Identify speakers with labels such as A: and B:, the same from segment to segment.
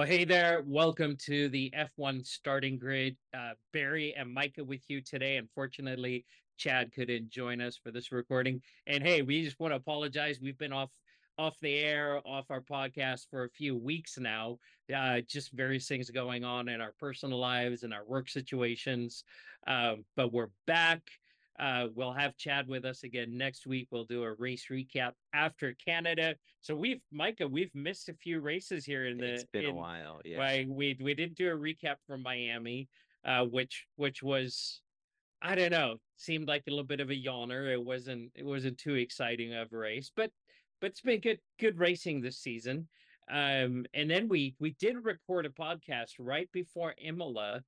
A: Well, hey there. Welcome to the F1 starting grid. Uh, Barry and Micah with you today. Unfortunately, Chad couldn't join us for this recording. And hey, we just want to apologize. We've been off off the air, off our podcast for a few weeks now. Uh, just various things going on in our personal lives and our work situations. Um, but we're back. Uh, we'll have Chad with us again next week. We'll do a race recap after Canada. So we've Micah, we've missed a few races here in the.
B: It's been
A: in,
B: a while, yeah.
A: Right, we we didn't do a recap from Miami, uh, which which was, I don't know, seemed like a little bit of a yawner. It wasn't it wasn't too exciting of a race, but but it's been good good racing this season. Um, and then we we did record a podcast right before Imola,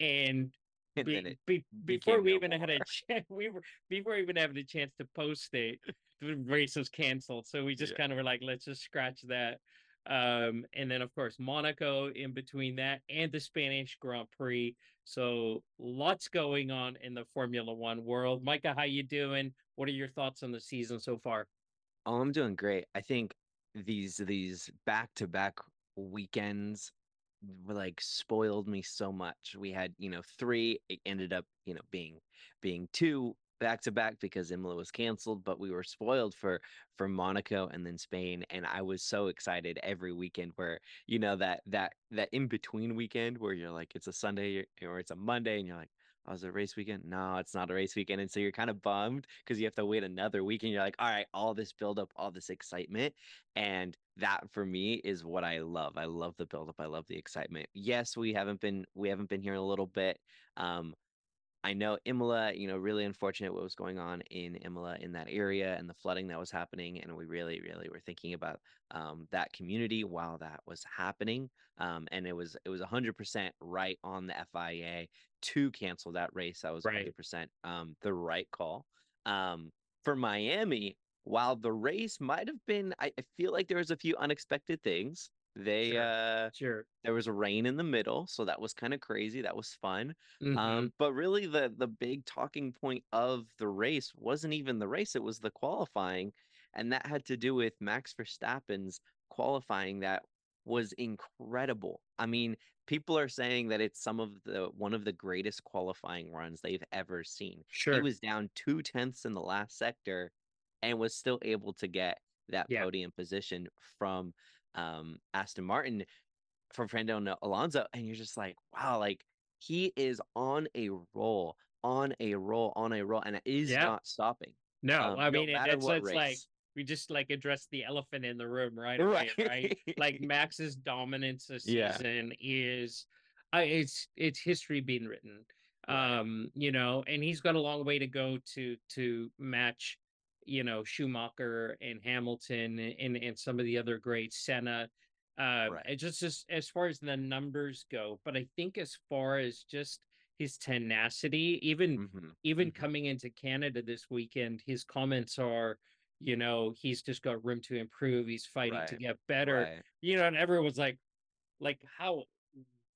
A: and
B: And
A: be,
B: then it
A: be, before we even had a chance, we were before even having a chance to post it, the race was canceled. So we just
B: Yeah.
A: kind of were like, let's just scratch that. Um, and then of course Monaco in between that and the Spanish Grand Prix. So lots going on in the Formula One world. Micah, how you doing? What are your thoughts on the season so far?
B: Oh, I'm doing great. I think these these back to back weekends like spoiled me so much. We had, you know, three. It ended up, you know, being being two back to back because Imola was canceled, but we were spoiled for for Monaco and then Spain. And I was so excited every weekend where, you know, that that that in between weekend where you're like, it's a Sunday or it's a Monday, and you're like, Oh, is it a race weekend? No, it's not a race weekend. And so you're kind of bummed because you have to wait another week and you're like, all right, all this buildup, all this excitement. And that for me is what I love. I love the buildup. I love the excitement. Yes, we haven't been we haven't been here in a little bit. Um, I know Imola, you know, really unfortunate what was going on in Imola in that area and the flooding that was happening. And we really, really were thinking about um, that community while that was happening. Um, and it was it was 100% right on the FIA to cancel that race. That was
A: Right.
B: 100% um, the right call. Um, for Miami, while the race might have been, I, I feel like there was a few unexpected things. They
A: Sure.
B: uh
A: Sure.
B: there was rain in the middle, so that was kind of crazy. That was fun.
A: Mhm.
B: Um, but really the the big talking point of the race wasn't even the race, it was the qualifying. And that had to do with Max Verstappen's qualifying that was incredible. I mean, people are saying that it's some of the one of the greatest qualifying runs they've ever seen.
A: Sure.
B: He was down two tenths in the last sector and was still able to get that
A: Yeah.
B: podium position from um, Aston Martin from Fernando Alonso, and you're just like, wow, like he is on a roll, on a roll, on a roll, and it is
A: Yeah.
B: not stopping.
A: No,
B: Um,
A: I
B: no
A: mean, it- it's, it's like we just like addressed the elephant in the room right away, right? Like Max's dominance this
B: Yeah.
A: season is, uh, it's it's history being written.
B: Right.
A: Um, you know, and he's got a long way to go to to match, you know, Schumacher and Hamilton and and some of the other greats, Senna. Uh,
B: Right.
A: it just just as far as the numbers go, but I think as far as just his tenacity, even
B: Mhm,
A: even
B: mhm.
A: coming into Canada this weekend, his comments are, you know, he's just got room to improve. He's fighting to get better.
B: Right.
A: You know, and everyone's like, like how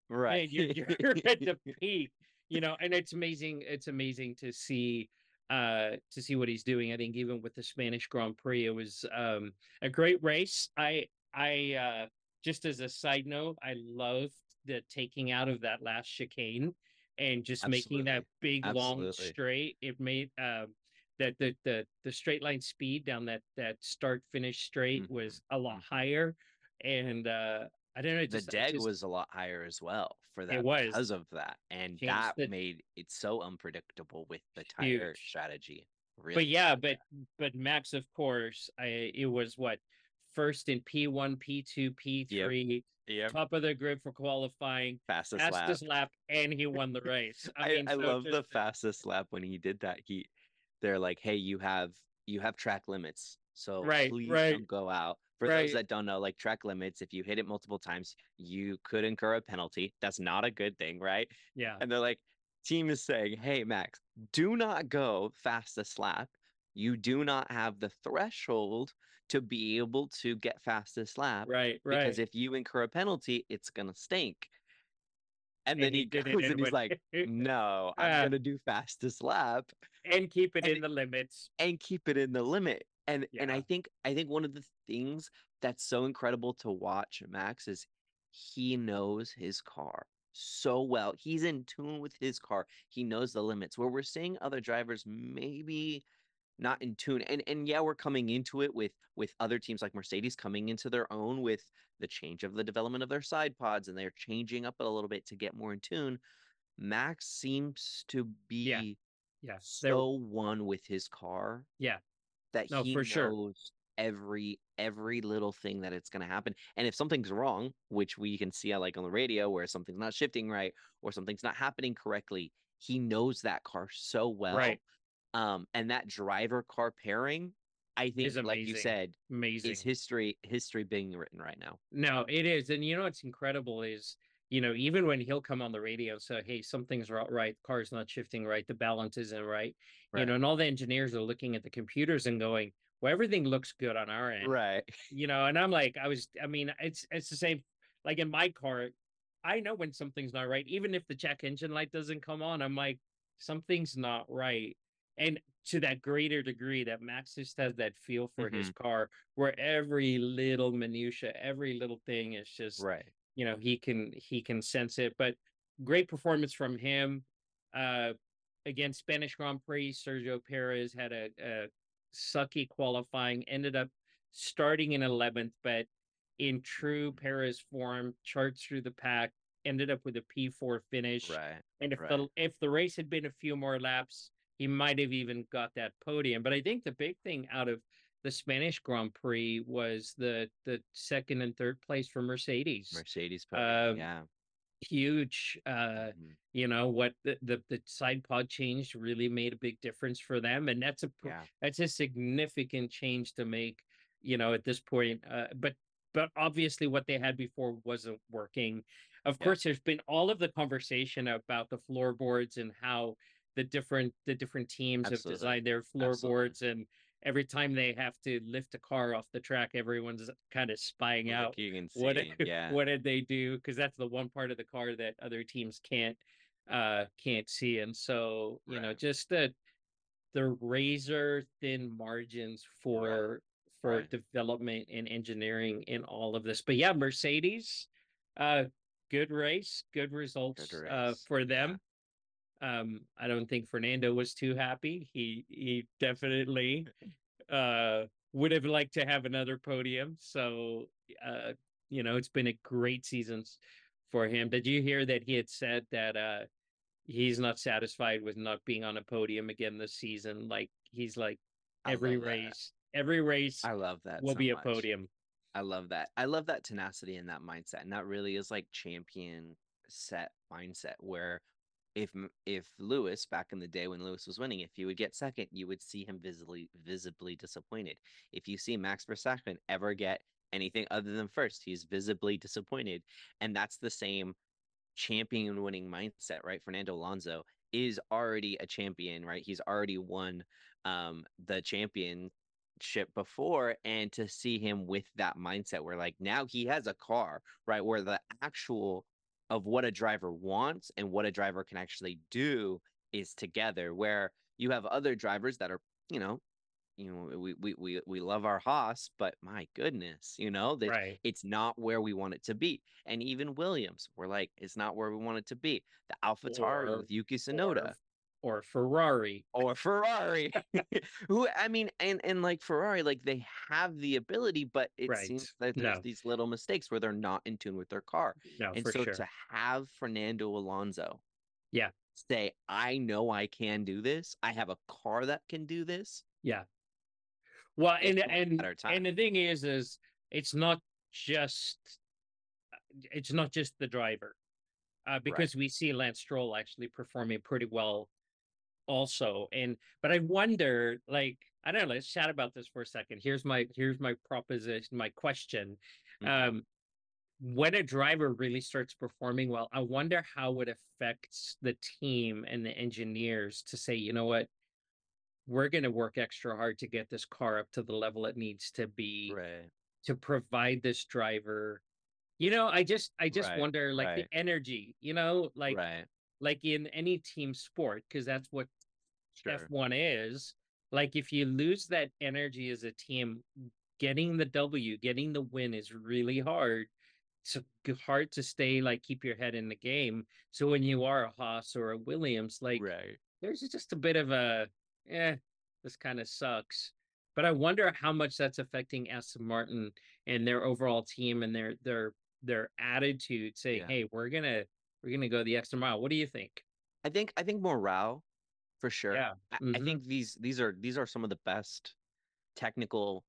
B: Right.
A: man, you're, you're at the peak, you know, and it's amazing. It's amazing to see uh to see what he's doing. I think even with the Spanish Grand Prix, it was um a great race. I I uh just as a side note, I loved the taking out of that last chicane and just making that big long straight. It made um that the the the straight line speed down that that start finish straight was a lot higher. And uh I don't know, it
B: The
A: just,
B: deg
A: just-
B: was a lot higher as well for that
A: was.
B: because of that. And
A: Changed
B: that
A: the-
B: made it so unpredictable with the tire
A: Huge.
B: strategy. Really.
A: but yeah, but but Max, of course, I it was what first in P one, P two, P three,
B: that. Yep.
A: top of the grid for qualifying,
B: Fastest lap.
A: fastest lap, and he won the race. I,
B: I,
A: mean,
B: I
A: so
B: love the fastest lap when he did that. He, they're like, "Hey, you have you have track limits, so
A: Right,
B: please
A: right.
B: don't go out." For
A: Right.
B: those that don't know, like track limits, if you hit it multiple times, you could incur a penalty. That's not a good thing, right?
A: yeah,
B: And they're like, team is saying, "Hey, Max, do not go fastest lap. You do not have the threshold to be able to get fastest lap."
A: right, right.
B: Because if you incur a penalty, it's gonna stink. And,
A: And
B: then
A: he
B: he, goes and he's like, "No, I'm
A: Ah.
B: gonna do fastest lap
A: and keep it
B: and
A: in the limits.
B: and keep it in the limit." And and I think I think one of the things that's so incredible to watch Max is he knows his car so well. He's in tune with his car. He knows the limits. Where we're seeing other drivers maybe not in tune. And and yeah, we're coming into it with with other teams like Mercedes coming into their own with the change of the development of their side pods and they're changing up a little bit to get more in tune. Max seems to be
A: Yeah. yeah,
B: so one with his car
A: yeah,
B: that
A: No,
B: he
A: for sure.
B: knows every every little thing that it's going to happen and if something's wrong which we can see uh, like on the radio where something's not shifting right or something's not happening correctly he knows that car so well
A: Right.
B: um and that driver car pairing i think
A: Is
B: like you said
A: amazing.
B: is history history being written right now
A: No, it is. And you know what's incredible is, you know, even when he'll come on the radio and say, Hey, something's not right, car's not shifting right, the balance isn't right. You know, and all the engineers are looking at the computers and going, Well, everything looks good on our end.
B: right
A: You know, and I'm like, I was I mean, it's it's the same like in my car, I know when something's not right. Even if the check engine light doesn't come on, I'm like, something's not right. And to that greater degree that Max just has that feel for his mm-hmm. car where every little minutia, every little thing is just
B: right
A: you know he can he can sense it but great performance from him. Uh again spanish grand prix sergio perez had a, a sucky qualifying ended up starting in 11th but in true perez form charts through the pack ended up with a p4 finish.
B: Right
A: and if
B: right.
A: the if the race had been a few more laps he might have even got that podium. But i think the big thing out of the Spanish Grand Prix was the the second and third place for Mercedes.
B: mercedes podium,
A: Um,
B: yeah
A: Huge, uh,
B: Mhm.
A: you know what the, the the side pod change really made a big difference for them, and that's a
B: yeah
A: that's a significant change to make, you know, at this point. Uh, but but obviously what they had before wasn't working. Of
B: Yeah.
A: course, there's been all of the conversation about the floorboards and how the different the different teams
B: Absolutely.
A: have designed their
B: Absolutely.
A: floorboards and every time they have to lift a car off the track everyone's kind of spying
B: Like
A: out
B: you can see
A: what
B: yeah.
A: what did they do because that's the one part of the car that other teams can't uh can't see and so you know just the the razor thin margins for for
B: right.
A: development and engineering in all of this. But yeah mercedes uh good race good results uh
B: race,
A: for
B: yeah.
A: them um i don't think fernando was too happy he he definitely uh would have liked to have another podium so uh you know it's been a great season for him did you hear that he had said that uh he's not satisfied with not being on a podium again this season like he's like
B: I
A: every
B: love that.
A: race every race
B: i love that
A: will
B: so
A: be a
B: much.
A: podium
B: I love that. I love that tenacity and that mindset. And that really is like champion set mindset where if if Lewis back in the day when Lewis was winning, if he would get second, you would see him visibly visibly disappointed. If you see Max Verstappen ever get anything other than first, he's visibly disappointed. And that's the same champion winning mindset, right? Fernando Alonso is already a champion, right? He's already won um the championship before and to see him with that mindset where like now he has a car, right? Where the actual of what a driver wants and what a driver can actually do is together where you have other drivers that are, you know, you know, we we we, we love our Haas, but my goodness, you know, that
A: right
B: it's not where we want it to be. And even Williams, we're like, it's not where we want it to be. The AlphaTauri with Yuki Tsunoda
A: or ferrari
B: or Ferrari, who I mean, and and like Ferrari, like they have the ability, but it
A: Right.
B: seems that there's
A: No.
B: these little mistakes where they're not in tune with their car.
A: no
B: and so
A: sure
B: to have Fernando Alonso,
A: Yeah.
B: say, I know I can do this. I have a car that can do this.
A: Yeah. Well, and and
B: matter of time.
A: and the thing is, is it's not just it's not just the driver, uh, because we see Lance Stroll actually performing pretty well, also. And but I wonder, like, I don't know. Let's chat about this for a second. Here's my here's my proposition, my question.
B: Mhm.
A: Um, when a driver really starts performing well, I wonder how it affects the team and the engineers to say, you know what, we're going to work extra hard to get this car up to the level it needs to be
B: Right.
A: to provide this driver. You know, I just I just
B: Right,
A: wonder like
B: right.
A: the energy, you know, like
B: right.
A: like in any team sport because that's what
B: Sure.
A: F1 is. Like if you lose that energy as a team, getting the W, getting the win is really hard it's hard to stay like keep your head in the game. So when you are a Haas or a Williams, like
B: right.
A: there's just a bit of a eh, this kind of sucks. But I wonder how much that's affecting Aston Martin and their overall team and their their their attitude. Say,
B: Yeah.
A: hey, we're gonna we're gonna go the extra mile. What do you think?
B: I think I think morale for sure.
A: Yeah.
B: I, I
A: Mhm.
B: think these these are these are some of the best technical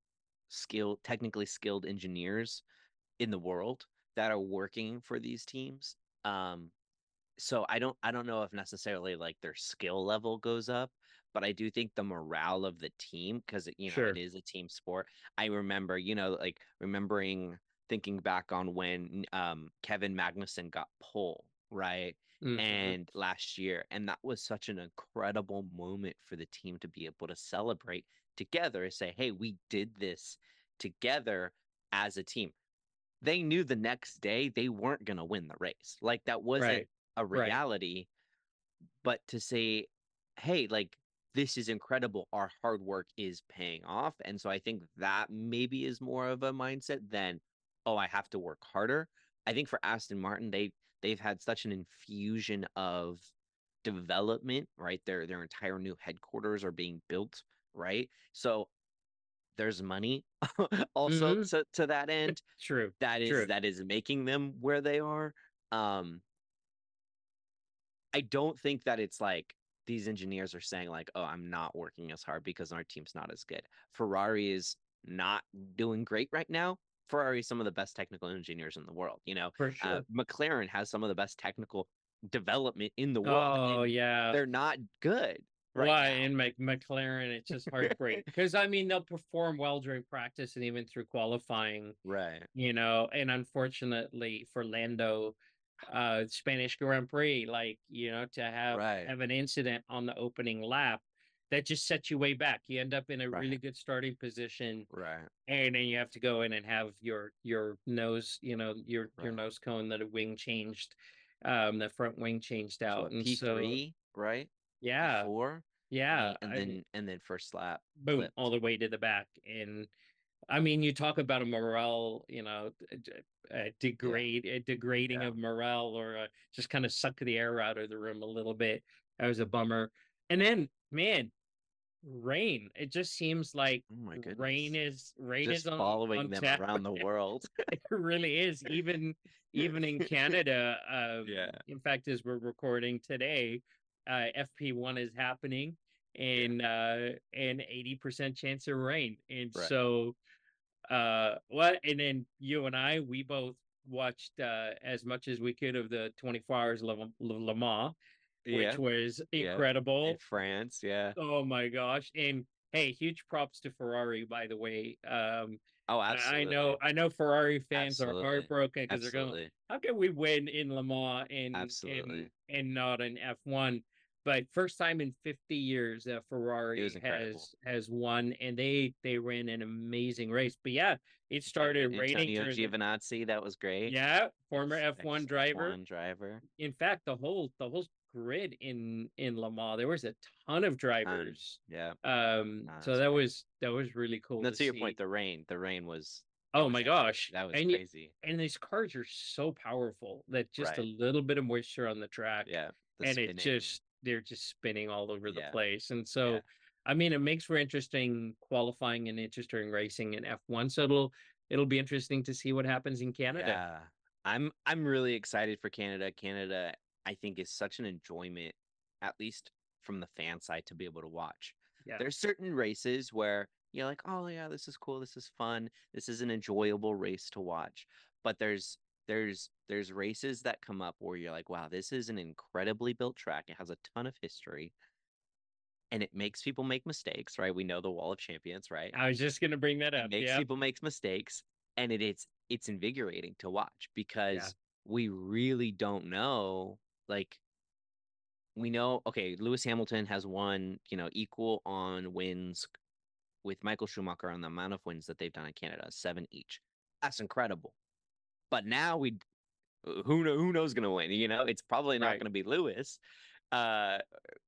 B: skill technically skilled engineers in the world that are working for these teams. Um so I don't I don't know if necessarily like their skill level goes up, but I do think the morale of the team because you know
A: Sure.
B: it is a team sport. I remember, you know, like remembering thinking back on when um Kevin Magnussen got pole, right?
A: Mhm.
B: and last year and that was such an incredible moment for the team to be able to celebrate together and say hey we did this together as a team they knew the next day they weren't going to win the race like that wasn't
A: Right.
B: a
A: Right.
B: reality but to say hey like this is incredible our hard work is paying off and so i think that maybe is more of a mindset than oh i have to work harder i think for aston martin they they've had such an infusion of development right their their entire new headquarters are being built right so there's money also
A: Mhm.
B: to, to that end
A: True.
B: that is
A: True.
B: that is making them where they are um i don't think that it's like these engineers are saying like oh i'm not working as hard because our team's not as good ferrari is not doing great right now ferrari is some of the best technical engineers in the world you know
A: For sure.
B: uh, mclaren has some of the best technical development in the world
A: oh yeah.
B: they're not good right
A: Why
B: now.
A: in Mc- McLaren it's just heartbreak because I mean they'll perform well during practice and even through qualifying,
B: right
A: you know. And unfortunately for Lando, uh, Spanish Grand Prix, like you know, to have
B: Right.
A: have an incident on the opening lap that just sets you way back. You end up in a really good starting position,
B: right.
A: and then you have to go in and have your your nose, you know, your your nose cone, the wing changed, um, the front wing changed out,
B: what,
A: and
B: p3
A: so
B: right?
A: Yeah,
B: four?
A: Yeah,
B: and
A: I-
B: then and then first lap
A: boom
B: flipped.
A: all the way to the back. And i mean you talk about a morale you know a degrade a degrading
B: Yeah.
A: of morale or uh just kind of suck the air out of the room a little bit. That was a bummer. And then man rain. It just seems like
B: oh my goodness.
A: rain is rain
B: just
A: is on,
B: following
A: on
B: them
A: tap.
B: around the world.
A: It really is. Even even in canada um
B: Yeah.
A: in fact as we're recording today uh fp1 is happening and uh and 80% chance of rain. And
B: Right.
A: so uh what and then you and i we both watched uh as much as we could of the 24 hours Le, Le, Le Mans,
B: yeah
A: which was
B: Yeah.
A: incredible
B: in france yeah
A: oh my gosh and hey huge props to ferrari by the way um
B: oh
A: I-
B: absolutely
A: I know, I know Ferrari fans
B: Absolutely.
A: are heartbroken because they're going, how can we win in Le Mans and
B: Absolutely.
A: and, and not an F1? But first time in 50 years that Ferrari has has won, and they they ran an amazing race. But yeah, it started raining.
B: Antonio Giovinazzi, that was great
A: yeah, former F1 driver.
B: F1 driver
A: In fact, the whole the whole grid in in Le Mans, there was a ton of drivers.
B: yeah
A: Um,
B: Nah,
A: so that
B: great.
A: was that was really cool.
B: no,
A: to
B: to your
A: see.
B: point the rain the rain was
A: Oh
B: was
A: my gosh.
B: that was
A: And you-
B: crazy
A: and these cars are so powerful that just a little bit of moisture on the track
B: yeah the
A: and it just they're just spinning all over the
B: Yeah.
A: place and so
B: Yeah.
A: i mean it makes for interesting qualifying and interesting racing in f1 so it'll it'll be interesting to see what happens in canada
B: Yeah. I'm I'm really excited for Canada. Canada, I think, is such an enjoyment, at least from the fan side, to be able to watch.
A: Yeah.
B: There's certain races where you're like, oh yeah, this is cool, this is fun, this is an enjoyable race to watch. But there's there's there's races that come up where you're like, wow, this is an incredibly built track. It has a ton of history. And it makes people make mistakes, right? We know the wall of champions, right?
A: i was just gonna bring that
B: it
A: up
B: makes
A: yeah
B: people make mistakes and it, it's it's invigorating to watch because we really don't know like we know okay lewis hamilton has won you know equal on wins with michael schumacher on the amount of wins that they've done in canada seven each. That's incredible. But now we who know who knows gonna win you know? It's probably not
A: Right.
B: gonna be lewis. Uh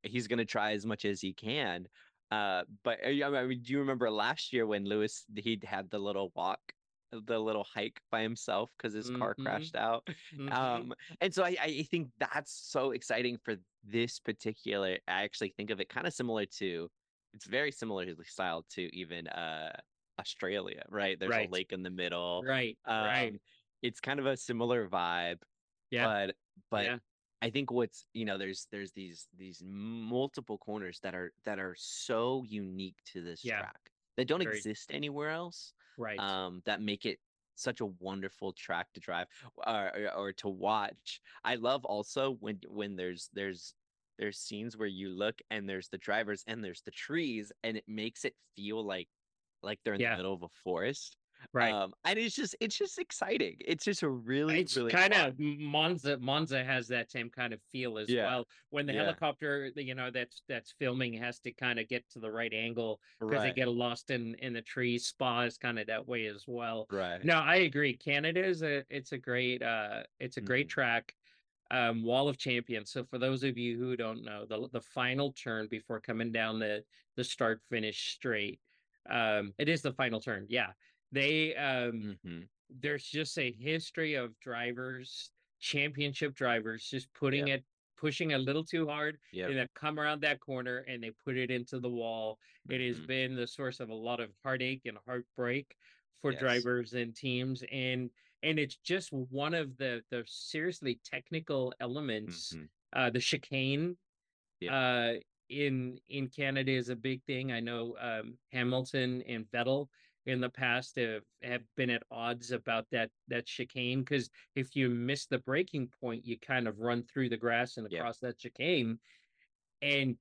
B: he's gonna try as much as he can. Uh, but uh, I mean, do you remember last year when Lewis he'd had the little walk the little hike by himself because his car
A: Mhm.
B: crashed out.
A: Mhm.
B: Um, and so I, I think that's so exciting for this particular. I actually think of it kind of similar to, it's very similarly styled to even uh Australia, right? There's
A: Right.
B: a lake in the middle.
A: right, right.
B: Um, it's kind of a similar vibe,
A: Yeah.
B: but but
A: Yeah.
B: I think what's you know there's there's these these multiple corners that are that are so unique to this
A: Yeah.
B: track that don't
A: Very-
B: exist anywhere else
A: Right.
B: um, that make it such a wonderful track to drive or, or, to watch. I love also when when there's there's there's scenes where you look and there's the drivers and there's the trees and it makes it feel like like they're in
A: Yeah.
B: the middle of a forest.
A: Right.
B: Um, and it's just it's just exciting. It's just a really
A: it's
B: really
A: kind
B: fun.
A: of Monza. Monza has that same kind of feel as
B: Yeah.
A: well. When the
B: Yeah.
A: helicopter, you know, that's that's filming has to kind of get to the right angle because they get lost in in the trees. Spa is kind of that way as well.
B: right
A: No, I agree. Canada is a it's a great uh it's a great
B: Mhm.
A: track. Um, Wall of Champions. So for those of you who don't know, the the final turn before coming down the the start finish straight. Um, it is the final turn. Yeah. They um
B: hmm
A: there's just a history of drivers, championship drivers, just putting it, pushing a little too hard,
B: yeah
A: and then come around that corner and they put it into the wall. It has
B: Mhm.
A: been the source of a lot of heartache and heartbreak for
B: Yes.
A: drivers and teams, and and it's just one of the the seriously technical elements.
B: Mhm.
A: Uh, the chicane,
B: Yeah.
A: uh, in in Canada is a big thing. I know um, Hamilton and Vettel in the past have, have been at odds about that that chicane because if you miss the braking point, you kind of run through the grass and
B: Yeah.
A: across that chicane, and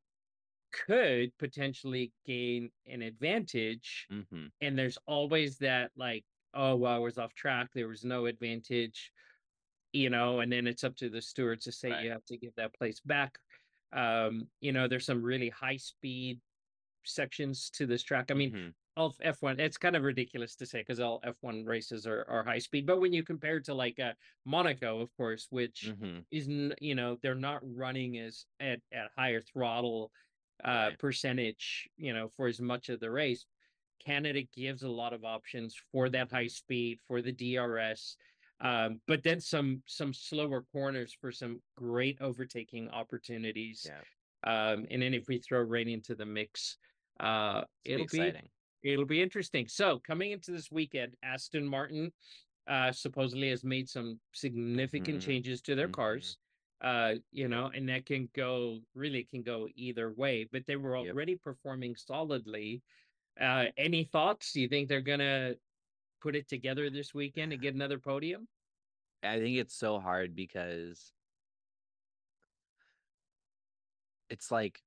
A: could potentially gain an advantage.
B: Mhm.
A: And there's always that like, oh well, I was off track. There was no advantage, you know. And then it's up to the stewards to say
B: Right.
A: you have to give that place back. Um, you know, there's some really high speed sections to this track. I mean,
B: Mhm.
A: All F1, it's kind of ridiculous to say because all F1 races are, are high speed. But when you compare to like uh, Monaco, of course, which
B: Mhm.
A: isn't, you know, they're not running as at, at higher throttle uh,
B: Right.
A: percentage, you know, for as much of the race. Canada gives a lot of options for that high speed, for the DRS, um, but then some some slower corners for some great overtaking opportunities.
B: yeah
A: Um, and then if we throw rain into the mix, uh, it'll be
B: exciting
A: It'll be interesting. So coming into this weekend, Aston Martin uh supposedly has made some significant
B: Mhm.
A: changes to their
B: Mhm.
A: cars. Uh, you know, and that can go really can go either way, but they were
B: Yep.
A: already performing solidly. Uh any thoughts? Do you think they're gonna put it together this weekend and get another podium?
B: I think it's so hard because it's like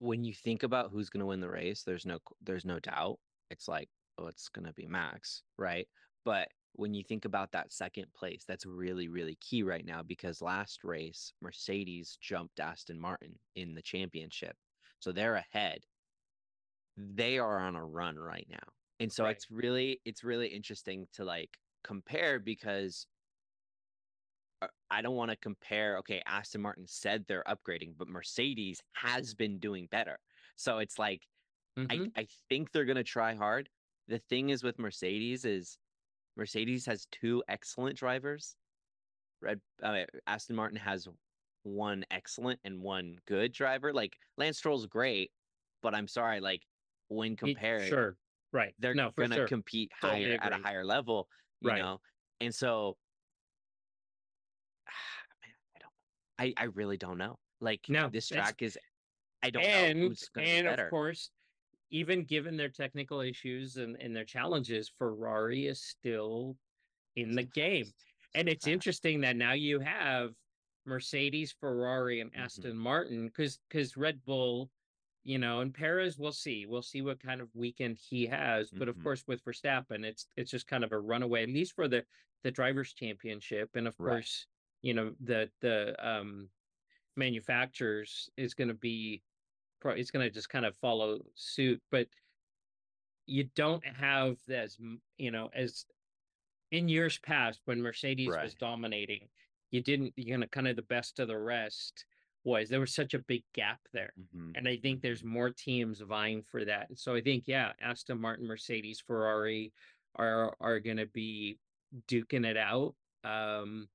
B: when you think about who's going to win the race, there's no there's no doubt. It's like, oh, it's going to be Max, right? But when you think about that second place, that's really really key right now because last race Mercedes jumped Aston Martin in the championship. So they're ahead. They are on a run right now. And so
A: Right.
B: it's really it's really interesting to like compare because I don't want to compare. Okay, Aston Martin said they're upgrading, but Mercedes has been doing better. So it's like
A: Mhm.
B: I, I think they're gonna try hard. The thing is with Mercedes is Mercedes has two excellent drivers. Red uh, Aston Martin has one excellent and one good driver. Like Lance Stroll's great, but I'm sorry, like when
A: He-
B: compared,
A: sure. Right.
B: they're
A: no,
B: gonna
A: sure.
B: compete
A: Totally
B: higher at a higher level, you
A: Right.
B: know. And so man, I don't I I really don't know. Like
A: No,
B: this track is I don't know
A: and
B: who's gonna be
A: and
B: better.
A: of course even given their technical issues and, and their challenges ferrari is still in the game and it's interesting that now you have mercedes ferrari and
B: Mhm.
A: aston martin because because red bull you know and perez we'll see we'll see what kind of weekend he has but of
B: Mhm.
A: course with verstappen it's it's just kind of a runaway at least for the the drivers championship and of
B: Right.
A: course you know the the um manufacturers is going to be it's going to just kind of follow suit but you don't have as you know as in years past when mercedes was dominating you didn't you know kind of the best of the rest was there was such a big gap there.
B: Mhm.
A: And I think there's
B: Mhm.
A: more teams vying for that. And so I think, yeah, Aston Martin, Mercedes, Ferrari are are gonna be duking it out. Um,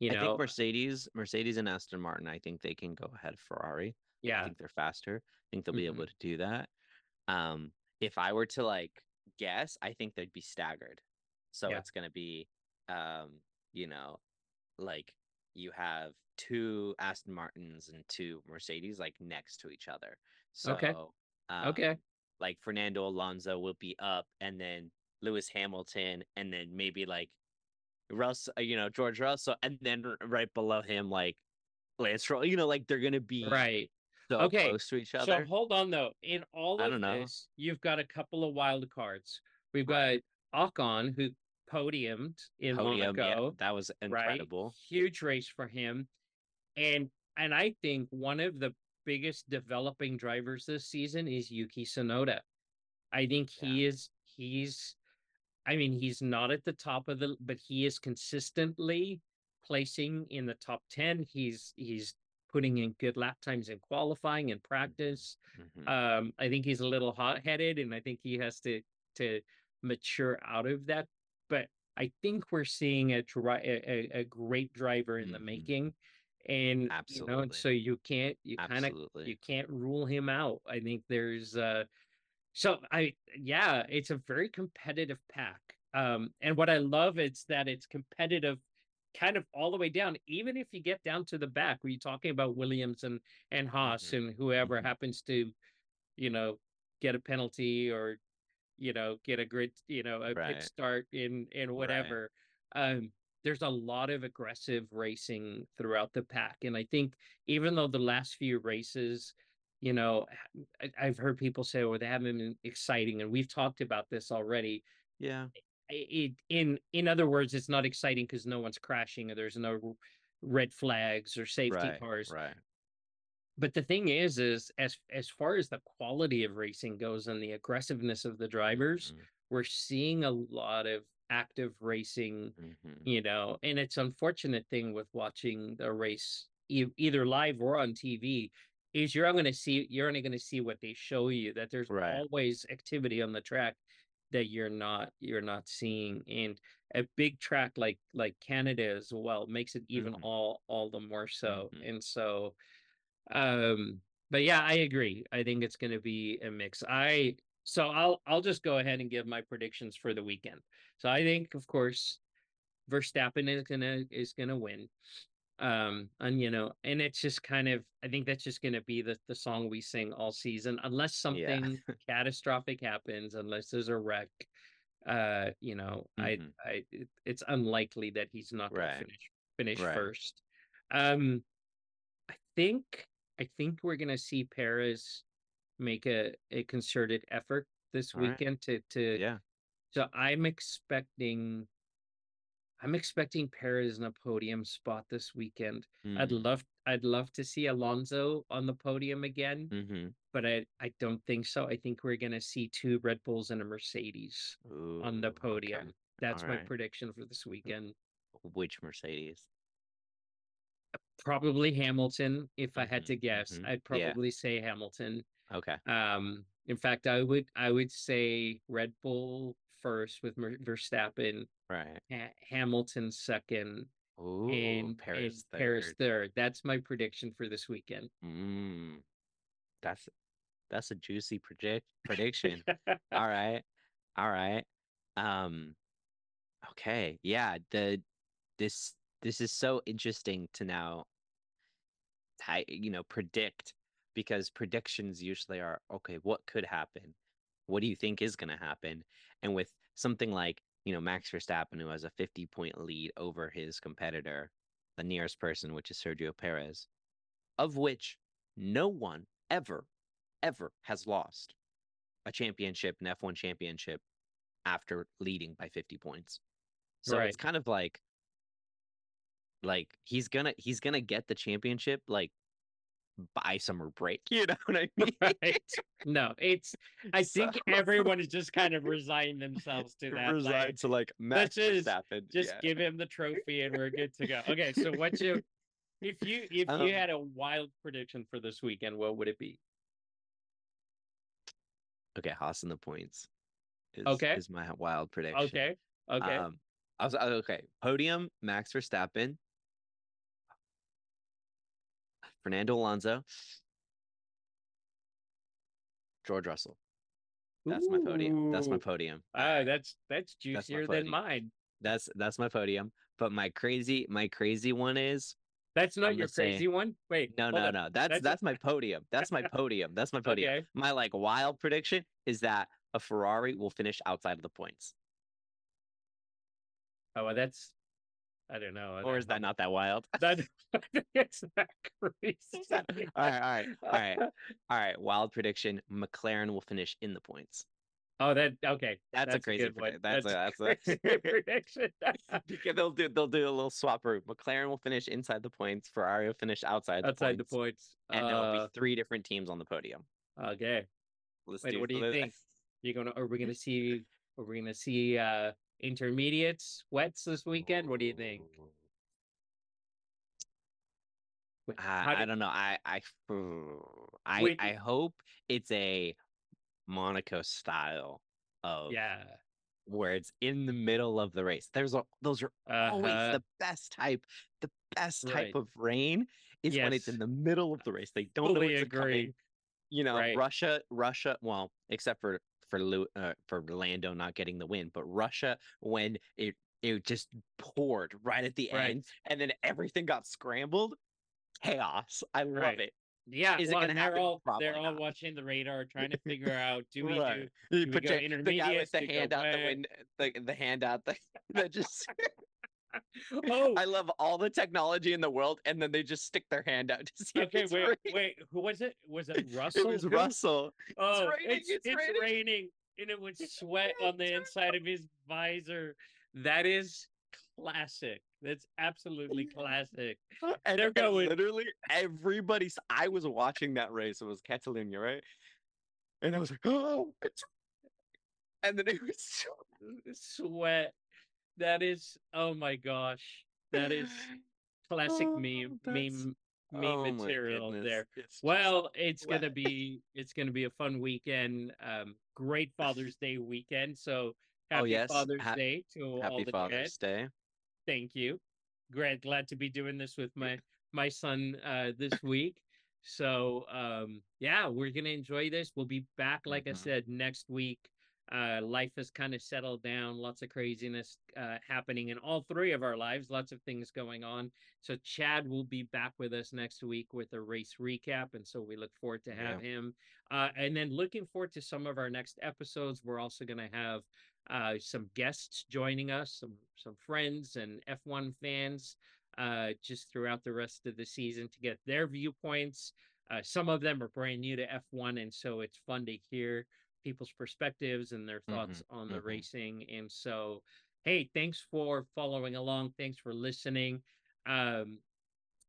A: you
B: I think Mercedes, Mercedes and Aston Martin, I think they can go ahead of Ferrari.
A: Yeah.
B: I think they're faster. I think they'll be
A: Mhm.
B: able to do that. Um, if I were to like guess, I think they'd be staggered. So
A: Yeah.
B: it's gonna be um, you know, like you have two Aston Martins and two Mercedes like next to each other. So
A: Okay. okay.
B: um, like Fernando Alonso will be up and then Lewis Hamilton and then maybe like Russ, uh, you know, George Russell, and then right below him, like Lance Stroll, you know, like they're gonna be
A: Right.
B: so
A: Okay,
B: close to each other.
A: So hold on though. In all of this, you've got a couple of wild cards. We've got
B: Right.
A: Ocon, who podiumed in
B: Podium, yeah,
A: Monaco.
B: that was
A: right?
B: incredible.
A: Huge race for him. And and I think one of the biggest developing drivers this season is Yuki Tsunoda. I think
B: Yeah.
A: he is he's I mean he's not at the top of the but he is consistently placing in the top 10. He's he's putting in good lap times in qualifying and practice.
B: Mhm.
A: Um I think he's a little hot-headed and I think he has to to mature out of that but I think we're seeing a dri- a, a, great driver in the
B: Mhm.
A: making and you know
B: Absolutely.
A: so you can't you kind of you can't rule him out. I think there's uh so I yeah, it's a very competitive pack. Um and what I love is that it's competitive kind of all the way down even if you get down to the back where you're talking about Williams and and Haas
B: Mhm.
A: and whoever
B: Mhm.
A: happens to you know get a penalty or you know get a grid you know a
B: Right.
A: pit start in in
B: Right.
A: whatever um there's a lot of aggressive racing throughout the pack and i think even though the last few races you know I, i've heard people say well they haven't been exciting and we've talked about this already
B: Yeah.
A: It in in other words it's not exciting because no one's crashing or there's no red flags or safety
B: Right.
A: cars
B: Right.
A: but the thing is is as as far as the quality of racing goes and the aggressiveness of the drivers
B: Mhm.
A: we're seeing a lot of active racing
B: Mhm.
A: you know and it's unfortunate thing with watching the race e- either live or on tv is you're going to see you're only going to see what they show you that there's
B: Right.
A: always activity on the track that you're not you're not seeing and a big track like like canada as well makes it even
B: Mhm.
A: all all the more so
B: Mhm.
A: and so um but yeah i agree i think it's going to be a mix i so i'll i'll just go ahead and give my predictions for the weekend so i think of course verstappen is gonna is gonna win um and you know and it's just kind of i think that's just gonna be the the song we sing all season unless something catastrophic happens unless there's a wreck uh you know i
B: Mhm.
A: i it, it's unlikely that he's not gonna finish finish
B: Right.
A: first um i think i think we're gonna see Perez make a a concerted effort this
B: All right.
A: weekend to to
B: Yeah.
A: so i'm expecting i'm expecting Perez in a podium spot this weekend I'd
B: Mhm.
A: love I'd love to see Alonso on the podium again,
B: Mhm.
A: but I I don't think so. I think we're gonna see two Red Bulls and a Mercedes on the
B: Ooh, okay.
A: podium. That's my
B: Alright.
A: prediction for this weekend.
B: Which Mercedes?
A: Probably Hamilton. If I had to
B: Mhm,
A: guess,
B: mhm.
A: I'd
B: Yeah.
A: probably say Hamilton.
B: Okay.
A: Um, in fact, I would I would say Red Bull first with Mer- Verstappen,
B: Right.
A: ha- Hamilton second,
B: Ooh,
A: and
B: Perez
A: and Perez
B: third.
A: third. That's my prediction for this weekend.
B: Mm, that's that's a juicy predict prediction. All right. All right. Um okay. Yeah, the this this is so interesting to now you know predict because predictions usually are okay, what could happen? What do you think is going to happen? And with something like, you know, Max Verstappen who has a 50 point lead over his competitor, the nearest person which is Sergio Perez, of which no one ever ever has lost a championship, an F1 championship after leading by 50 points. So
A: Right.
B: it's kind of like like he's gonna he's gonna get the championship like by summer break. You know what I mean?
A: right. No, it's I think
B: So-
A: everyone is just kind of resigned themselves to that.
B: Resigned
A: like,
B: to like Max
A: just-
B: Verstappen.
A: just
B: yeah.
A: give him the trophy and we're good to go. Okay, so what's your if you if
B: Um,
A: you had a wild prediction for this weekend, what would it be?
B: Okay, Haas in the points. Is,
A: Okay.
B: is my wild prediction.
A: Okay. Okay.
B: Um, I was okay. Podium: Max Verstappen, Fernando Alonso, George Russell. That's my podium. That's my podium.
A: Ah, that's that's juicier than mine.
B: That's that's my podium. But my crazy my crazy one is
A: That's not
B: I'm
A: your crazy one. Wait,
B: no no
A: on.
B: no. That's
A: That's-
B: that's, my podium. That's my podium. That's my podium.
A: Okay.
B: My like wild prediction is that a Ferrari will finish outside of the points.
A: Oh, well, that's I don't know.
B: Or is that not that wild?
A: that? It's that crazy.
B: all right, all right, all right, all right. Wild prediction: McLaren will finish in the points.
A: Oh, that okay.
B: That's, a crazy.
A: good one.
B: predict- That's, a that's
A: crazy
B: a.
A: prediction.
B: Because they'll do they'll do a little swap route. McLaren will finish inside the points. Ferrari will finish outside the
A: Outside the
B: points,
A: points.
B: and there'll
A: Uh,
B: be three different teams on the podium.
A: okay.
B: Let's
A: Wait,
B: do.
A: what do you think? You're gonna are we gonna see are we gonna see uh intermediates wets this weekend? What do you think?
B: I,
A: do-
B: I don't know. I I I
A: Wait.
B: I hope it's a Monaco style of
A: yeah.
B: where it's in the middle of the race. There's a those are always
A: Uh-huh.
B: the best type. The best type
A: Right.
B: of rain is when it's in the middle of the race. They don't know what's
A: agree.
B: coming. You know,
A: Right.
B: Russia, Russia. Well, except for for Lu, uh, for Lando not getting the win, but Russia when it it just poured right at the
A: Right.
B: end, and then everything got scrambled. Chaos. I love
A: Right.
B: it.
A: Yeah,
B: Is it
A: well,
B: gonna
A: they're all
B: Probably
A: they're all watching the radar, trying to figure out do we do
B: You
A: we
B: put
A: go
B: your- the guy with the
A: Do
B: hand out the
A: wet?
B: window, the, the hand out the that just.
A: oh
B: I love all the technology in the world, and then they just stick their hand out to see.
A: okay
B: it's
A: wait
B: raining.
A: wait who was it? Was it Russell?
B: It was? Russell.
A: Oh,
B: raining,
A: it's,
B: it's
A: it's
B: raining.
A: raining, and it was sweat on the inside of his visor. That is classic. That's absolutely classic.
B: And
A: They're going-
B: literally everybody's. I was watching that race. It was Catalunya, right? And I was like, oh, it's... and then it was. so-
A: Sweat. That is. Oh my gosh. That is classic
B: Oh,
A: meme meme meme
B: Oh
A: material there.
B: it's
A: Well, it's gonna be it's gonna be a fun weekend. Um, great Father's Day weekend. So happy
B: Oh, yes.
A: Father's
B: Ha-
A: Day to all
B: happy
A: the
B: Father's
A: Day.
B: Day.
A: Thank you. Great, glad to be doing this with my my son uh this week. So um yeah, we're gonna enjoy this. We'll be back, like I
B: Mhm.
A: said, next week. Uh life has kind of settled down, lots of craziness uh happening in all three of our lives, lots of things going on. So Chad will be back with us next week with a race recap, and so we look forward to have him. Uh and then looking forward to some of our next episodes. We're also gonna have uh, some guests joining us, some some friends and F1 fans, uh, just throughout the rest of the season to get their viewpoints. Uh, some of them are brand new to F1, and so it's fun to hear people's perspectives and their thoughts on the
B: mhm.
A: racing. And so, hey, thanks for following along. Thanks for listening. Um,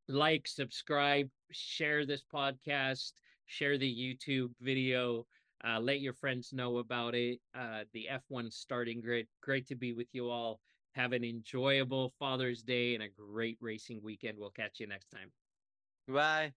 A: like, subscribe, share this podcast, share the YouTube video. Uh, let your friends know about it. Uh, the F1 starting grid. Great to be with you all. Have an enjoyable Father's Day and a great racing weekend. We'll catch you next time.
B: Bye.